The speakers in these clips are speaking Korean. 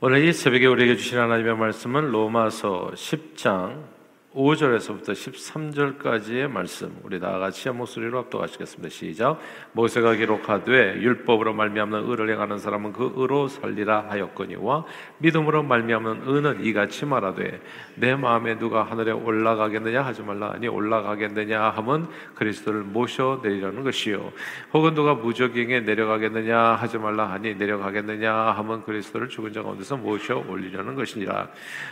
오늘 이 새벽에 우리에게 주신 하나님의 말씀은 로마서 10장 5절에서부터 13절까지의 말씀. 우리 다 같이 한 목소리로 합독하시겠습니다. 시작. 모세가 기록하되 율법으로 말미암는 의를 행하는 사람은 그 의로 살리라 하였거니와 믿음으로 말미암는 의는 이같이 말하되 내 마음에 누가 하늘에 올라가겠느냐 하지 말라. 아니 올라가겠느냐 하면 그리스도를 모셔 내리려는 것이요. 혹은 누가 무적행에 내려가겠느냐 하지 말라. 하니 내려가겠느냐 하면 그리스도를 죽은 자 가운데서 모셔 올리려는 것이니라.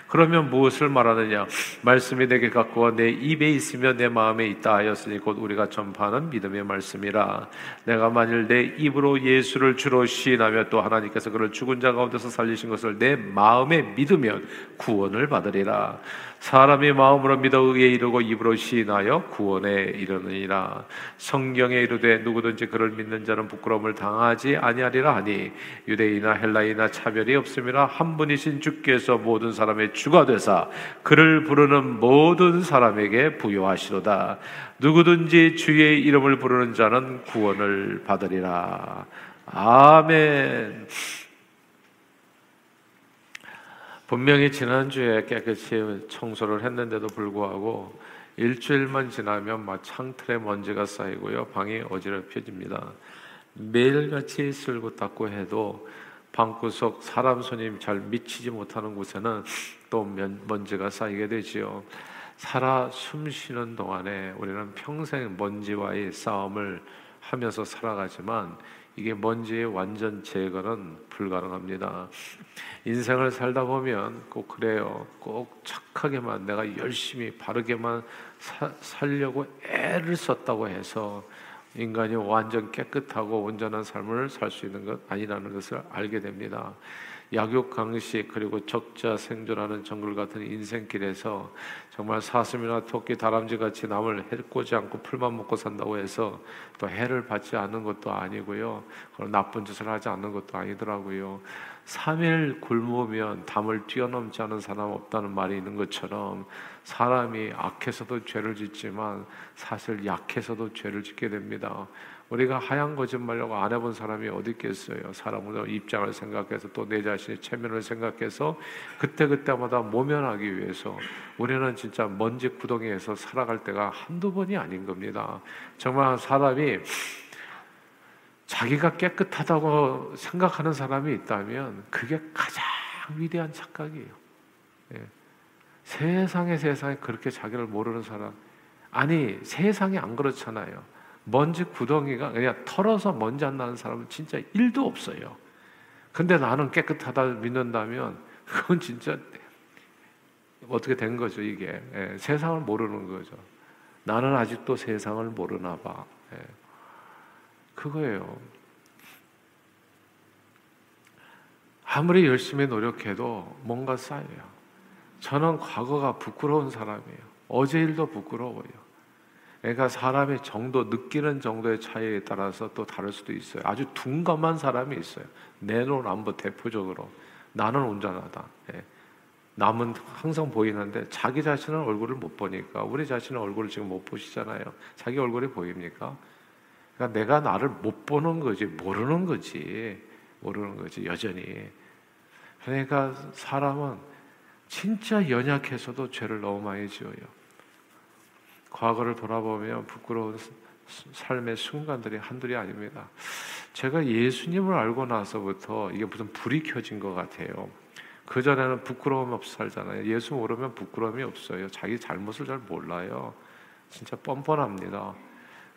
그러면 무엇을 말하느냐? 말씀이 내게 갖고 내 입에 있으며 내 마음에 있다 하였으니 곧 우리가 전파하는 믿음의 말씀이라. 내가 만일 내 입으로 예수를 주로 시인하며 또 하나님께서 그를 죽은 자 가운데서 살리신 것을 내 마음에 믿으면 구원을 받으리라 사람이 마음으로 믿어 의에 이르고 입으로 시인하여 구원에 이르느니라. 성경에 이르되 누구든지 그를 믿는 자는 부끄러움을 당하지 아니하리라 하니 유대인이나 헬라이나 차별이 없음이라 한 분이신 주께서 모든 사람의 주가 되사 그를 부르는 모든 사람에게 부여하시로다. 누구든지 주의 이름을 부르는 자는 구원을 받으리라. 아멘 분명히 지난주에 깨끗이 청소를 했는데도 불구하고 일주일만 지나면 막 창틀에 먼지가 쌓이고요. 방이 어지럽혀집니다. 매일같이 쓸고 닦고 해도 방구석 사람 손이 잘 미치지 못하는 곳에는 또 먼지가 쌓이게 되지요. 살아 숨 쉬는 동안에 우리는 평생 먼지와의 싸움을 하면서 살아가지만 이게 먼지의 완전 제거는 불가능합니다. 인생을 살다 보면 꼭 그래요. 꼭 착하게만 내가 열심히 바르게만 사, 살려고 애를 썼다고 해서 인간이 완전 깨끗하고 온전한 삶을 살 수 있는 것 아니라는 것을 알게 됩니다. 약육 강식 그리고 적자 생존하는 정글 같은 인생길에서 정말 사슴이나 토끼, 다람쥐 같이 남을 해코지 않고 풀만 먹고 산다고 해서 또 해를 받지 않는 것도 아니고요. 그런 나쁜 짓을 하지 않는 것도 아니더라고요. 3일 굶으면 담을 뛰어넘지 않은 사람 없다는 말이 있는 것처럼 사람이 악해서도 죄를 짓지만 사실 약해서도 죄를 짓게 됩니다. 우리가 하얀 거짓말이라고 안 해본 사람이 어디 있겠어요? 사람의 입장을 생각해서 또 내 자신의 체면을 생각해서 그때 그때마다 모면하기 위해서 우리는 진짜 먼지 구덩이에서 살아갈 때가 한두 번이 아닌 겁니다. 정말 사람이 자기가 깨끗하다고 생각하는 사람이 있다면 그게 가장 위대한 착각이에요. 예. 세상에 세상에 그렇게 자기를 모르는 사람 아니 세상이 안 그렇잖아요. 먼지 구덩이가 그냥 털어서 먼지 안 나는 사람은 진짜 일도 없어요. 근데 나는 깨끗하다 믿는다면 그건 진짜 어떻게 된 거죠 이게 예, 세상을 모르는 거죠. 나는 아직도 세상을 모르나 봐. 예. 그거예요. 아무리 열심히 노력해도 뭔가 쌓여요. 저는 과거가 부끄러운 사람이에요. 어제 일도 부끄러워요. 그러니까 사람의 정도, 느끼는 정도의 차이에 따라서 또 다를 수도 있어요. 아주 둔감한 사람이 있어요. 내로남부 대표적으로 나는 온전하다. 예. 남은 항상 보이는데 자기 자신은 얼굴을 못 보니까 우리 자신의 얼굴을 지금 못 보시잖아요. 자기 얼굴이 보입니까? 그러니까 내가 나를 못 보는 거지 모르는 거지 모르는 거지 여전히. 그러니까 사람은 진짜 연약해서도 죄를 너무 많이 지어요. 과거를 돌아보면 부끄러운 삶의 순간들이 한둘이 아닙니다. 제가 예수님을 알고 나서부터 이게 무슨 불이 켜진 것 같아요. 그 전에는 부끄러움 없이 살잖아요. 예수 모르면 부끄러움이 없어요. 자기 잘못을 잘 몰라요. 진짜 뻔뻔합니다.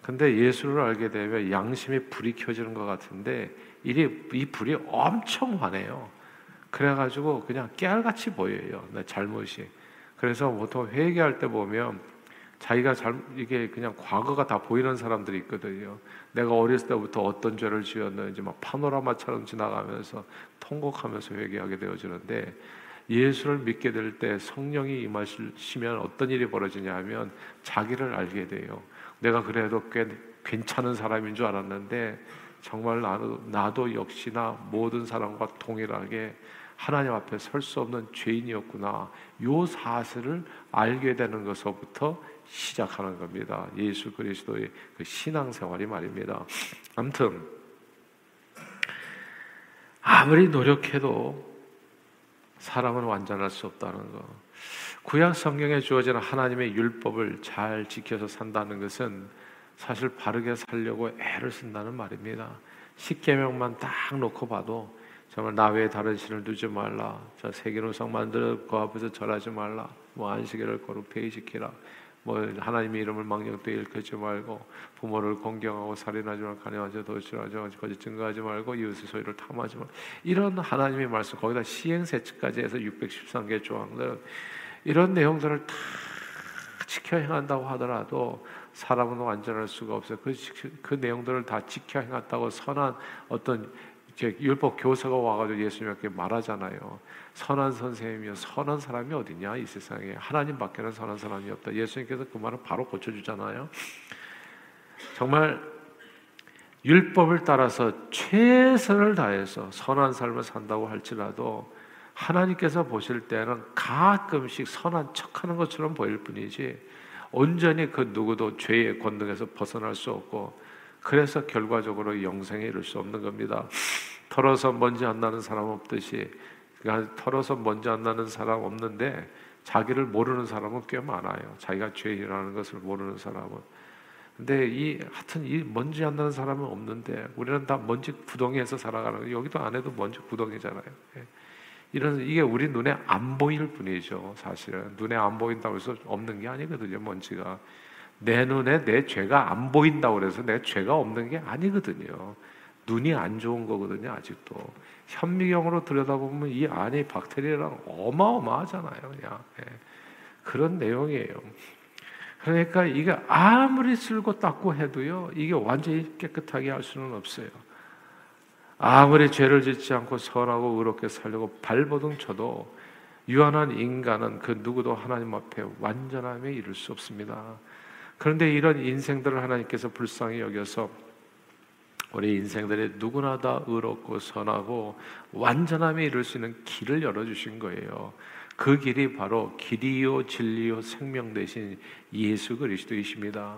근데 예수를 알게 되면 양심의 불이 켜지는 것 같은데 이 불이 엄청 환해요. 그래가지고 그냥 깨알같이 보여요. 내 잘못이. 그래서 보통 회개할 때 보면 자기가 잘 이게 그냥 과거가 다 보이는 사람들이 있거든요. 내가 어렸을 때부터 어떤 죄를 지었는지 막 파노라마처럼 지나가면서 통곡하면서 회개하게 되어지는데 예수를 믿게 될 때 성령이 임하시면 어떤 일이 벌어지냐면 자기를 알게 돼요. 내가 그래도 꽤 괜찮은 사람인 줄 알았는데 정말 나도, 나도 역시나 모든 사람과 동일하게 하나님 앞에 설 수 없는 죄인이었구나. 요 사실을 알게 되는 것부터 시작하는 겁니다. 예수 그리스도의 그 신앙생활이 말입니다. 아무튼 아무리 노력해도 사람은 완전할 수 없다는 거. 구약 성경에 주어진 하나님의 율법을 잘 지켜서 산다는 것은 사실 바르게 살려고 애를 쓴다는 말입니다. 십계명만 딱 놓고 봐도 정말 나 외에 다른 신을 두지 말라. 자 세계로상 만들어 그 앞에서 절하지 말라. 뭐 안식일을 거룩히 지키라. 뭐 하나님의 이름을 망령되이 일컫지 말고 부모를 공경하고 살인하지 말고 간여하지 도시하지 말고 거짓 증거하지 말고 이웃의 소유를 탐하지 말고 이런 하나님의 말씀 거기다 시행세칙까지 해서 613개 조항들 이런 내용들을 다 지켜 행한다고 하더라도 사람은 완전할 수가 없어요. 그, 그 내용들을 다 지켜 행했다고 선한 어떤 율법 교사가 와가지고 예수님께 말하잖아요. 선한 선생님이요, 선한 사람이 어디냐 이 세상에 하나님밖에는 선한 사람이 없다. 예수님께서 그 말을 바로 고쳐주잖아요. 정말 율법을 따라서 최선을 다해서 선한 삶을 산다고 할지라도 하나님께서 보실 때는 가끔씩 선한 척하는 것처럼 보일 뿐이지 온전히 그 누구도 죄의 권능에서 벗어날 수 없고 그래서 결과적으로 영생에 이를 수 없는 겁니다. 털어서 먼지 안 나는 사람 없듯이 그러니까 털어서 먼지 안 나는 사람 없는데 자기를 모르는 사람은 꽤 많아요. 자기가 죄인이라는 것을 모르는 사람은. 근데 이 하여튼 이 먼지 안 나는 사람은 없는데 우리는 다 먼지 구덩이에서 살아가는 거 여기도 안에도 먼지 구덩이잖아요. 예. 이런 이게 우리 눈에 안 보일 뿐이죠. 사실은 눈에 안 보인다고 해서 없는 게 아니거든요. 먼지가 내 눈에 내 죄가 안 보인다고 그래서 내 죄가 없는 게 아니거든요. 눈이 안 좋은 거거든요. 아직도 현미경으로 들여다보면 이 안에 박테리아랑 어마어마하잖아요. 그냥 네. 그런 내용이에요. 그러니까 이게 아무리 쓸고 닦고 해도요, 이게 완전히 깨끗하게 할 수는 없어요. 아무리 죄를 짓지 않고 선하고 의롭게 살려고 발버둥 쳐도 유한한 인간은 그 누구도 하나님 앞에 완전함에 이를 수 없습니다. 그런데 이런 인생들을 하나님께서 불쌍히 여겨서 우리 인생들이 누구나 다 의롭고 선하고 완전함에 이룰 수 있는 길을 열어주신 거예요. 그 길이 바로 길이요 진리요 생명 대신 예수 그리스도이십니다.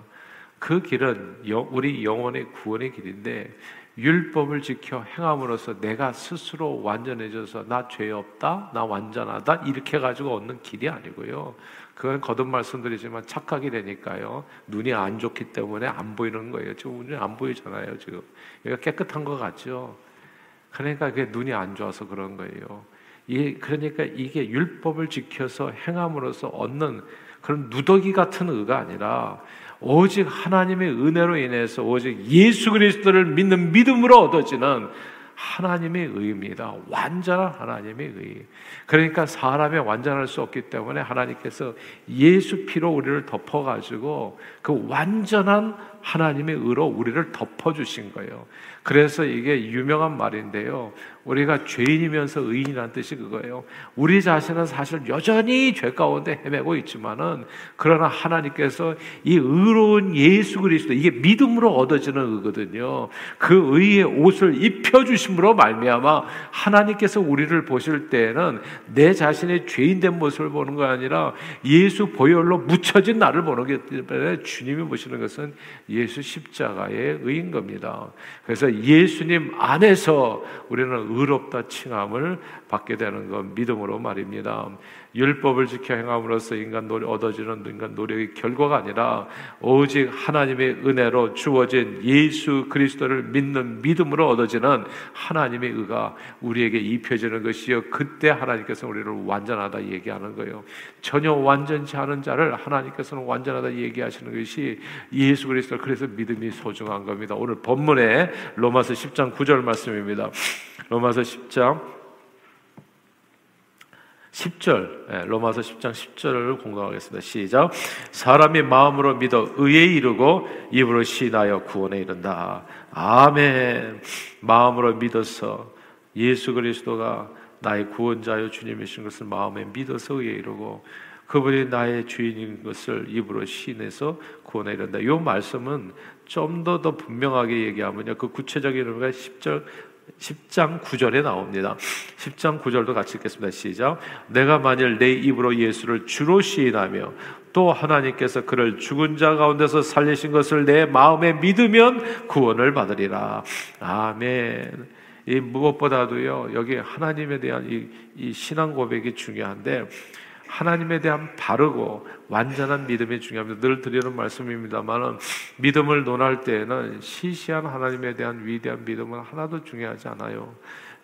그 길은 우리 영혼의 구원의 길인데 율법을 지켜 행함으로써 내가 스스로 완전해져서 나 죄 없다, 나 완전하다 이렇게 가지고 얻는 길이 아니고요. 그건 거듭 말씀드리지만 착각이 되니까요. 눈이 안 좋기 때문에 안 보이는 거예요. 지금 눈이 안 보이잖아요. 지금 여기가 깨끗한 것 같죠. 그러니까 그게 눈이 안 좋아서 그런 거예요. 이 그러니까 이게 율법을 지켜서 행함으로써 얻는 그런 누더기 같은 의가 아니라 오직 하나님의 은혜로 인해서 오직 예수 그리스도를 믿는 믿음으로 얻어지는 하나님의 의입니다. 완전한 하나님의 의. 그러니까 사람이 완전할 수 없기 때문에 하나님께서 예수 피로 우리를 덮어가지고 그 완전한 하나님의 의로 우리를 덮어주신 거예요. 그래서 이게 유명한 말인데요. 우리가 죄인이면서 의인이라는 뜻이 그거예요. 우리 자신은 사실 여전히 죄 가운데 헤매고 있지만은 그러나 하나님께서 이 의로운 예수 그리스도 이게 믿음으로 얻어지는 의거든요. 그 의의 옷을 입혀 주심으로 말미암아 하나님께서 우리를 보실 때에는 내 자신의 죄인된 모습을 보는 거 아니라 예수 보혈로 묻혀진 나를 보는 게 때문에 주님이 보시는 것은 예수 십자가의 의인 겁니다. 그래서 예수님 안에서 우리는 의롭다 칭함을 받게 되는 것 믿음으로 말입니다. 율법을 지켜 행함으로써 인간 노력 얻어지는 인간 노력의 결과가 아니라 오직 하나님의 은혜로 주어진 예수 그리스도를 믿는 믿음으로 얻어지는 하나님의 의가 우리에게 입혀지는 것이요 그때 하나님께서 우리를 완전하다 얘기하는 거예요. 전혀 완전치 않은 자를 하나님께서는 완전하다 얘기하시는 것이 예수 그리스도 그래서 믿음이 소중한 겁니다. 오늘 본문에 로마서 10장 9절 말씀입니다. 로마서 10장 10절 예, 로마서 10장 10절을 공동하겠습니다. 시작. 사람이 마음으로 믿어 의에 이르고 입으로 시인하여 구원에 이른다. 아멘. 마음으로 믿어서 예수 그리스도가 나의 구원자여 주님이신 것을 마음에 믿어서 의에 이르고 그분이 나의 주인인 것을 입으로 시인해서 구원에 이른다. 이 말씀은 좀더더 분명하게 얘기하면요. 그 구체적인 의미가 10절 10장 9절에 나옵니다. 10장 9절도 같이 읽겠습니다. 시작. 내가 만일 내 입으로 예수를 주로 시인하며 또 하나님께서 그를 죽은 자 가운데서 살리신 것을 내 마음에 믿으면 구원을 받으리라. 아멘. 이 무엇보다도요 여기 하나님에 대한 이, 이 신앙 고백이 중요한데 하나님에 대한 바르고 완전한 믿음이 중요합니다. 늘 드리는 말씀입니다만은 믿음을 논할 때에는 시시한 하나님에 대한 위대한 믿음은 하나도 중요하지 않아요.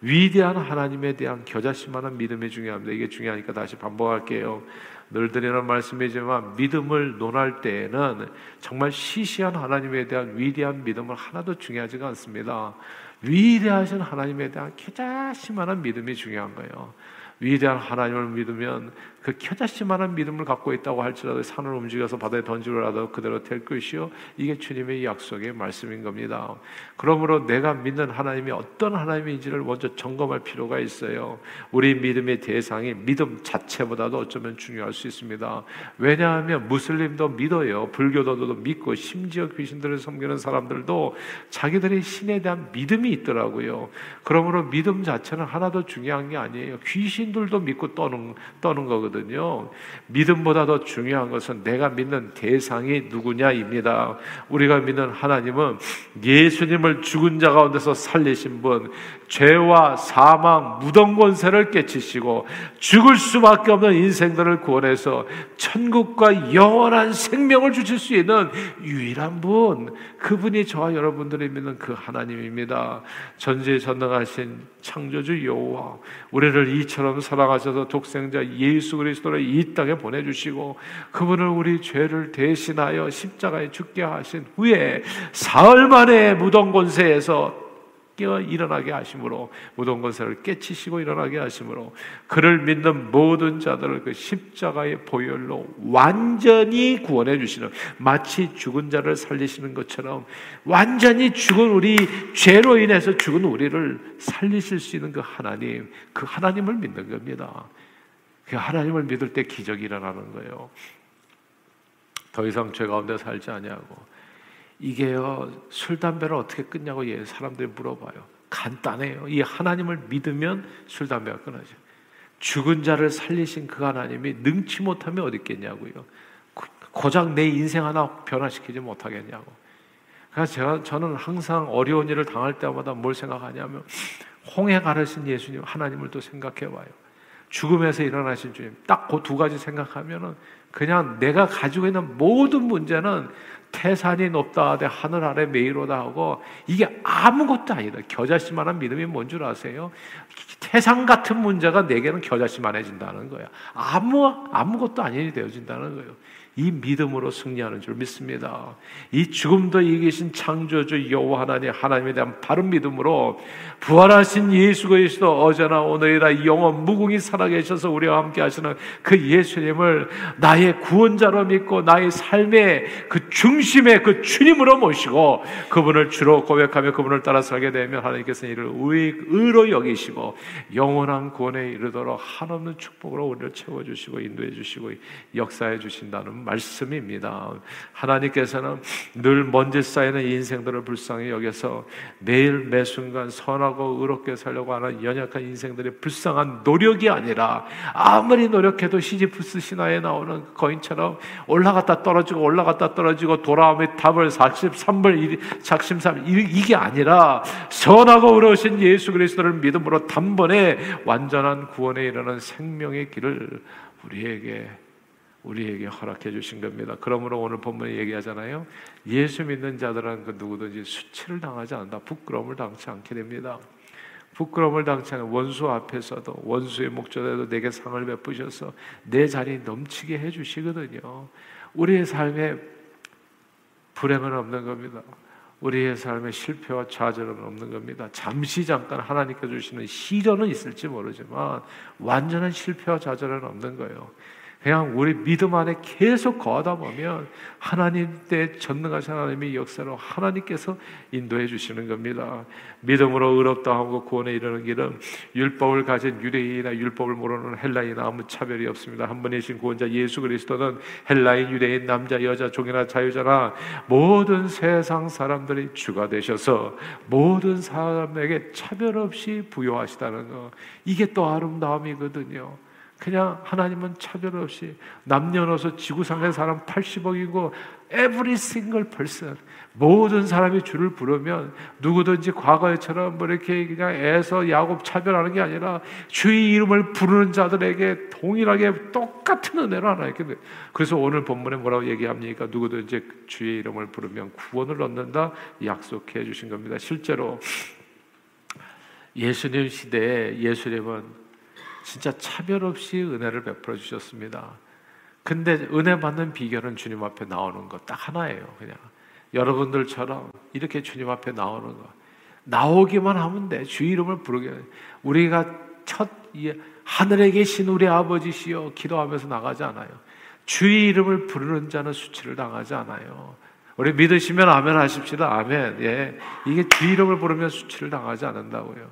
위대한 하나님에 대한 겨자씨만한 믿음이 중요합니다. 이게 중요하니까 다시 반복할게요. 늘 드리는 말씀이지만 믿음을 논할 때에는 정말 시시한 하나님에 대한 위대한 믿음은 하나도 중요하지가 않습니다. 위대하신 하나님에 대한 겨자씨만한 믿음이 중요한 거예요. 위대한 하나님을 믿으면 그 켜자씨만한 믿음을 갖고 있다고 할지라도 산을 움직여서 바다에 던지더라도 그대로 될 것이요 이게 주님의 약속의 말씀인 겁니다. 그러므로 내가 믿는 하나님이 어떤 하나님인지를 먼저 점검할 필요가 있어요. 우리 믿음의 대상이 믿음 자체보다도 어쩌면 중요할 수 있습니다. 왜냐하면 무슬림도 믿어요. 불교도도 믿고 심지어 귀신들을 섬기는 사람들도 자기들의 신에 대한 믿음이 있더라고요. 그러므로 믿음 자체는 하나도 중요한 게 아니에요. 귀신 들도 믿고 떠는 떠는 거거든요. 믿음보다 더 중요한 것은 내가 믿는 대상이 누구냐입니다. 우리가 믿는 하나님은 예수님을 죽은 자 가운데서 살리신 분, 죄와 사망, 무덤 권세를 깨치시고 죽을 수밖에 없는 인생들을 구원해서 천국과 영원한 생명을 주실 수 있는 유일한 분, 그분이 저와 여러분들이 믿는 그 하나님입니다. 전지에 전능하신 창조주 여호와, 우리를 이처럼 사랑하셔서 독생자 예수 그리스도를 이 땅에 보내주시고 그분을 우리 죄를 대신하여 십자가에 죽게 하신 후에 사흘 만에 무덤 권세에서 깨어 일어나게 하심으로 무덤 권세를 깨치시고 일어나게 하심으로 그를 믿는 모든 자들을 그 십자가의 보혈로 완전히 구원해 주시는 마치 죽은 자를 살리시는 것처럼 완전히 죽은 우리 죄로 인해서 죽은 우리를 살리실 수 있는 그 하나님 그 하나님을 믿는 겁니다. 그 하나님을 믿을 때 기적이 일어나는 거예요. 더 이상 죄 가운데 살지 아니하고 이게요 술 담배를 어떻게 끊냐고 예 사람들이 물어봐요. 간단해요. 이 하나님을 믿으면 술 담배가 끊어져. 죽은 자를 살리신 그 하나님이 능치 못하면 어디 있겠냐고요. 고작 내 인생 하나 변화시키지 못하겠냐고. 그래서 제가 저는 항상 어려운 일을 당할 때마다 뭘 생각하냐면 홍해 가르신 예수님 하나님을 또 생각해 봐요. 죽음에서 일어나신 주님. 딱 그 두 가지 생각하면은 그냥 내가 가지고 있는 모든 문제는 태산이 높다 하되 하늘 아래 메이로다 하고 이게 아무것도 아니다. 겨자씨만한 믿음이 뭔 줄 아세요? 태산 같은 문제가 내게는 겨자씨만해진다는 거야. 아무 아무것도 아니 되어진다는 거예요. 이 믿음으로 승리하는 줄 믿습니다. 이 죽음도 이기신 창조주 여호와 하나님 하나님에 대한 바른 믿음으로 부활하신 예수 그리스도 어제나 오늘이라 영원 무궁히 살아계셔서 우리와 함께 하시는 그 예수님을 나의 구원자로 믿고 나의 삶의 그 중심의 그 주님으로 모시고 그분을 주로 고백하며 그분을 따라 살게 되면 하나님께서 이를 의, 의로 여기시고 영원한 구원에 이르도록 한없는 축복으로 우리를 채워주시고 인도해 주시고 역사해 주신다는 말씀입니다. 하나님께서는 늘 먼지 쌓이는 인생들을 불쌍히 여겨서 매일 매 순간 선하고 의롭게 살려고 하는 연약한 인생들의 불쌍한 노력이 아니라 아무리 노력해도 시지프스 신화에 나오는 거인처럼 올라갔다 떨어지고 올라갔다 떨어지고 돌아오면 답을 43벌 작심삼 이게 아니라 선하고 의로우신 예수 그리스도를 믿음으로 단번에 완전한 구원에 이르는 생명의 길을 우리에게 우리에게 허락해 주신 겁니다. 그러므로 오늘 본문에 얘기하잖아요. 예수 믿는 자들은 그 누구든지 수치를 당하지 않는다. 부끄러움을 당치 않게 됩니다. 부끄러움을 당치 않은 원수 앞에서도 원수의 목전에도 내게 상을 베푸셔서 내 자리 넘치게 해 주시거든요. 우리의 삶에 불행은 없는 겁니다. 우리의 삶에 실패와 좌절은 없는 겁니다. 잠시 잠깐 하나님께 주시는 시련은 있을지 모르지만 완전한 실패와 좌절은 없는 거예요. 그냥 우리 믿음 안에 계속 거하다 보면 하나님 때 전능하신 하나님의 역사로 하나님께서 인도해 주시는 겁니다. 믿음으로 의롭다 하고 구원에 이르는 길은 율법을 가진 유대인이나 율법을 모르는 헬라인 아무 차별이 없습니다. 한 분이신 구원자 예수 그리스도는 헬라인, 유대인, 남자, 여자, 종이나 자유자나 모든 세상 사람들이 주가 되셔서 모든 사람에게 차별 없이 부여하시다는 거. 이게 또 아름다움이거든요. 그냥 하나님은 차별 없이 남녀노소 지구상의 사람 80억이고 every single person 모든 사람이 주를 부르면 누구든지 과거에처럼 뭐 이렇게 그냥 애서 야곱 차별하는 게 아니라 주의 이름을 부르는 자들에게 동일하게 똑같은 은혜를 하나님께 그래서 오늘 본문에 뭐라고 얘기합니까? 누구든지 주의 이름을 부르면 구원을 얻는다 약속해 주신 겁니다. 실제로 예수님 시대에 예수님은 진짜 차별 없이 은혜를 베풀어 주셨습니다. 근데 은혜 받는 비결은 주님 앞에 나오는 것 딱 하나예요. 그냥 여러분들처럼 이렇게 주님 앞에 나오는 거. 나오기만 하면 돼. 주 이름을 부르게. 우리가 첫 하늘에 계신 우리 아버지시여 기도하면서 나가지 않아요. 주의 이름을 부르는 자는 수치를 당하지 않아요. 우리 믿으시면 아멘 하십시다. 아멘. 예. 이게 주 이름을 부르면 수치를 당하지 않는다고요.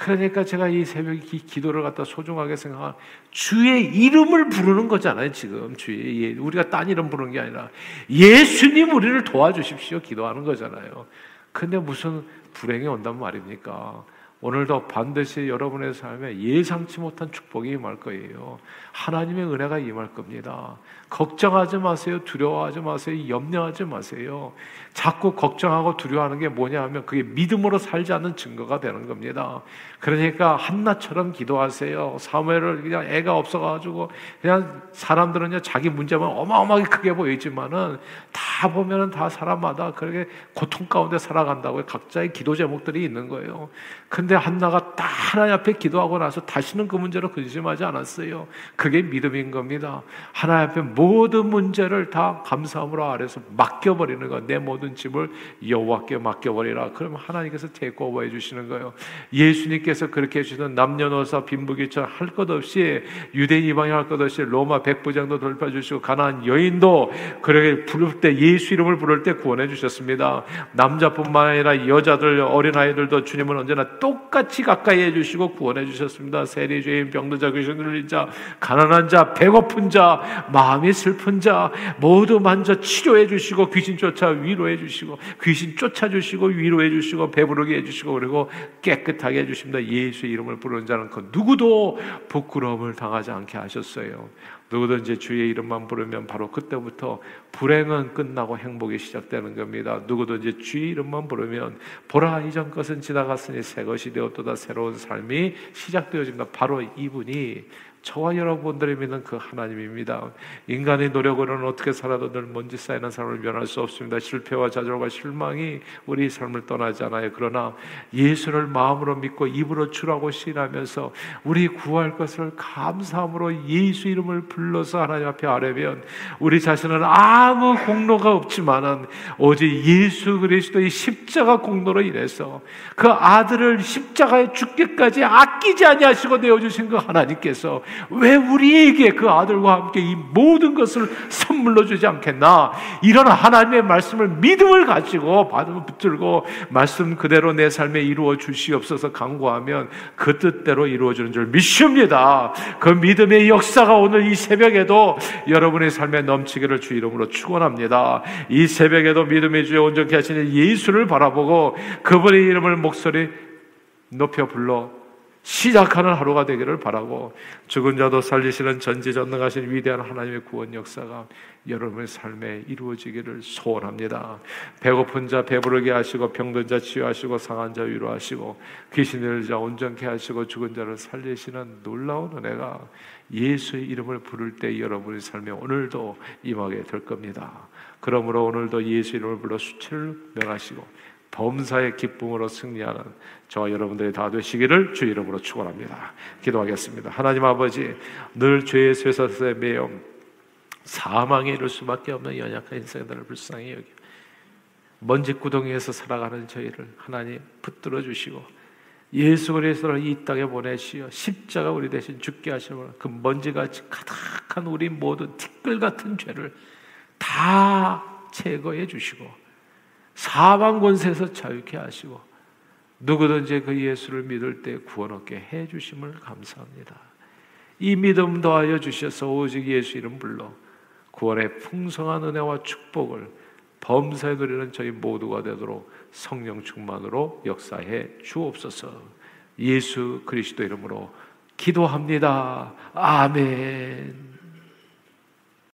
그러니까 제가 이 새벽에 기, 도를 갖다 소중하게 생각하 주의 이름을 부르는 거잖아요, 지금. 주의, 예, 우리가 딴 이름 부르는 게 아니라 예수님 우리를 도와주십시오. 기도하는 거잖아요. 근데 무슨 불행이 온단 말입니까? 오늘도 반드시 여러분의 삶에 예상치 못한 축복이 임할 거예요. 하나님의 은혜가 임할 겁니다. 걱정하지 마세요. 두려워하지 마세요. 염려하지 마세요. 자꾸 걱정하고 두려워하는 게 뭐냐 하면 그게 믿음으로 살지 않는 증거가 되는 겁니다. 그러니까 한나처럼 기도하세요. 사무엘을 그냥 애가 없어가지고 그냥 사람들은 자기 문제만 어마어마하게 크게 보이지만은 다 보면은 다 사람마다 그렇게 고통 가운데 살아간다고요. 각자의 기도 제목들이 있는 거예요. 근데 한나가 딱 하나님 앞에 기도하고 나서 다시는 그 문제로 근심하지 않았어요. 그게 믿음인 겁니다. 하나님 앞에 모든 문제를 다 감사함으로 아래서 맡겨버리는 거. 내 모든 짐을 여호와께 맡겨버리라. 그러면 하나님께서 테이크오버 해 주시는 거예요. 예수님께서 그렇게 해주시는 남녀노소 빈부귀천 할 것 없이 유대인 이방인 할 것 없이 로마 백부장도 돌파주시고 가나안 여인도 그렇게 부를 때 예수 이름을 부를 때 구원해 주셨습니다. 남자뿐만 아니라 여자들 어린 아이들도 주님은 언제나 똑같이 가까이 해주시고 구원해 주셨습니다. 세리죄인 병든 귀신 들린 자 가난한 자 배고픈 자 마음이 슬픈 자 모두 만져 치료해 주시고 귀신 쫓아 위로해 주시고 귀신 쫓아 주시고 위로해 주시고 배부르게 해 주시고 그리고 깨끗하게 해 주십니다. 예수의 이름을 부르는 자는 그 누구도 부끄러움을 당하지 않게 하셨어요. 누구든지 주의 이름만 부르면 바로 그때부터 불행은 끝나고 행복이 시작되는 겁니다. 누구든지 주의 이름만 부르면 보라 이전 것은 지나갔으니 새 것이 되었도다 새로운 삶이 시작되어집니다. 바로 이분이 저와 여러분들이 믿는 그 하나님입니다. 인간의 노력으로는 어떻게 살아도 늘 먼지 쌓이는 삶을 면할 수 없습니다. 실패와 좌절과 실망이 우리 삶을 떠나지 않아요. 그러나 예수를 마음으로 믿고 입으로 주라고 시인하면서 우리 구할 것을 감사함으로 예수 이름을 불러서 하나님 앞에 아뢰면 우리 자신은 아무 공로가 없지만은 오직 예수 그리스도의 십자가 공로로 인해서 그 아들을 십자가에 죽기까지 아끼지 아니하시고 내어 주신 그 하나님께서 왜 우리에게 그 아들과 함께 이 모든 것을 선물로 주지 않겠나? 이런 하나님의 말씀을 믿음을 가지고 받으면 붙들고 말씀 그대로 내 삶에 이루어 주시옵소서 강구하면 그 뜻대로 이루어지는 줄 믿습니다. 그 믿음의 역사가 오늘 이 새벽에도 여러분의 삶에 넘치기를 주 이름으로 축원합니다. 이 새벽에도 믿음의 주에 온전케 하시는 예수를 바라보고 그분의 이름을 목소리 높여 불러 시작하는 하루가 되기를 바라고 죽은 자도 살리시는 전지전능하신 위대한 하나님의 구원 역사가 여러분의 삶에 이루어지기를 소원합니다. 배고픈 자 배부르게 하시고 병든 자 치유하시고 상한 자 위로하시고 귀신 들린 자 온전케 하시고 죽은 자를 살리시는 놀라운 은혜가 예수의 이름을 부를 때 여러분의 삶에 오늘도 임하게 될 겁니다. 그러므로 오늘도 예수 이름을 불러 수치를 명하시고 범사의 기쁨으로 승리하는 저와 여러분들이 다 되시기를 주 이름으로 축원합니다. 기도하겠습니다. 하나님 아버지 늘 죄의 쇠사슬에 매여 사망에 이를 수밖에 없는 연약한 인생들을 불쌍히 여기 먼지 구덩이에서 살아가는 저희를 하나님 붙들어 주시고 예수 그리스도를 이 땅에 보내시어 십자가 우리 대신 죽게 하시고 그 먼지같이 가득한 우리 모든 티끌 같은 죄를 다 제거해 주시고 사방 권세에서 자유케 하시고 누구든지 그 예수를 믿을 때 구원 얻게 해 주심을 감사합니다. 이 믿음 더하여 주셔서 오직 예수 이름 불러 구원의 풍성한 은혜와 축복을 범사에 누리는 저희 모두가 되도록 성령 충만으로 역사해 주옵소서. 예수 그리스도 이름으로 기도합니다. 아멘.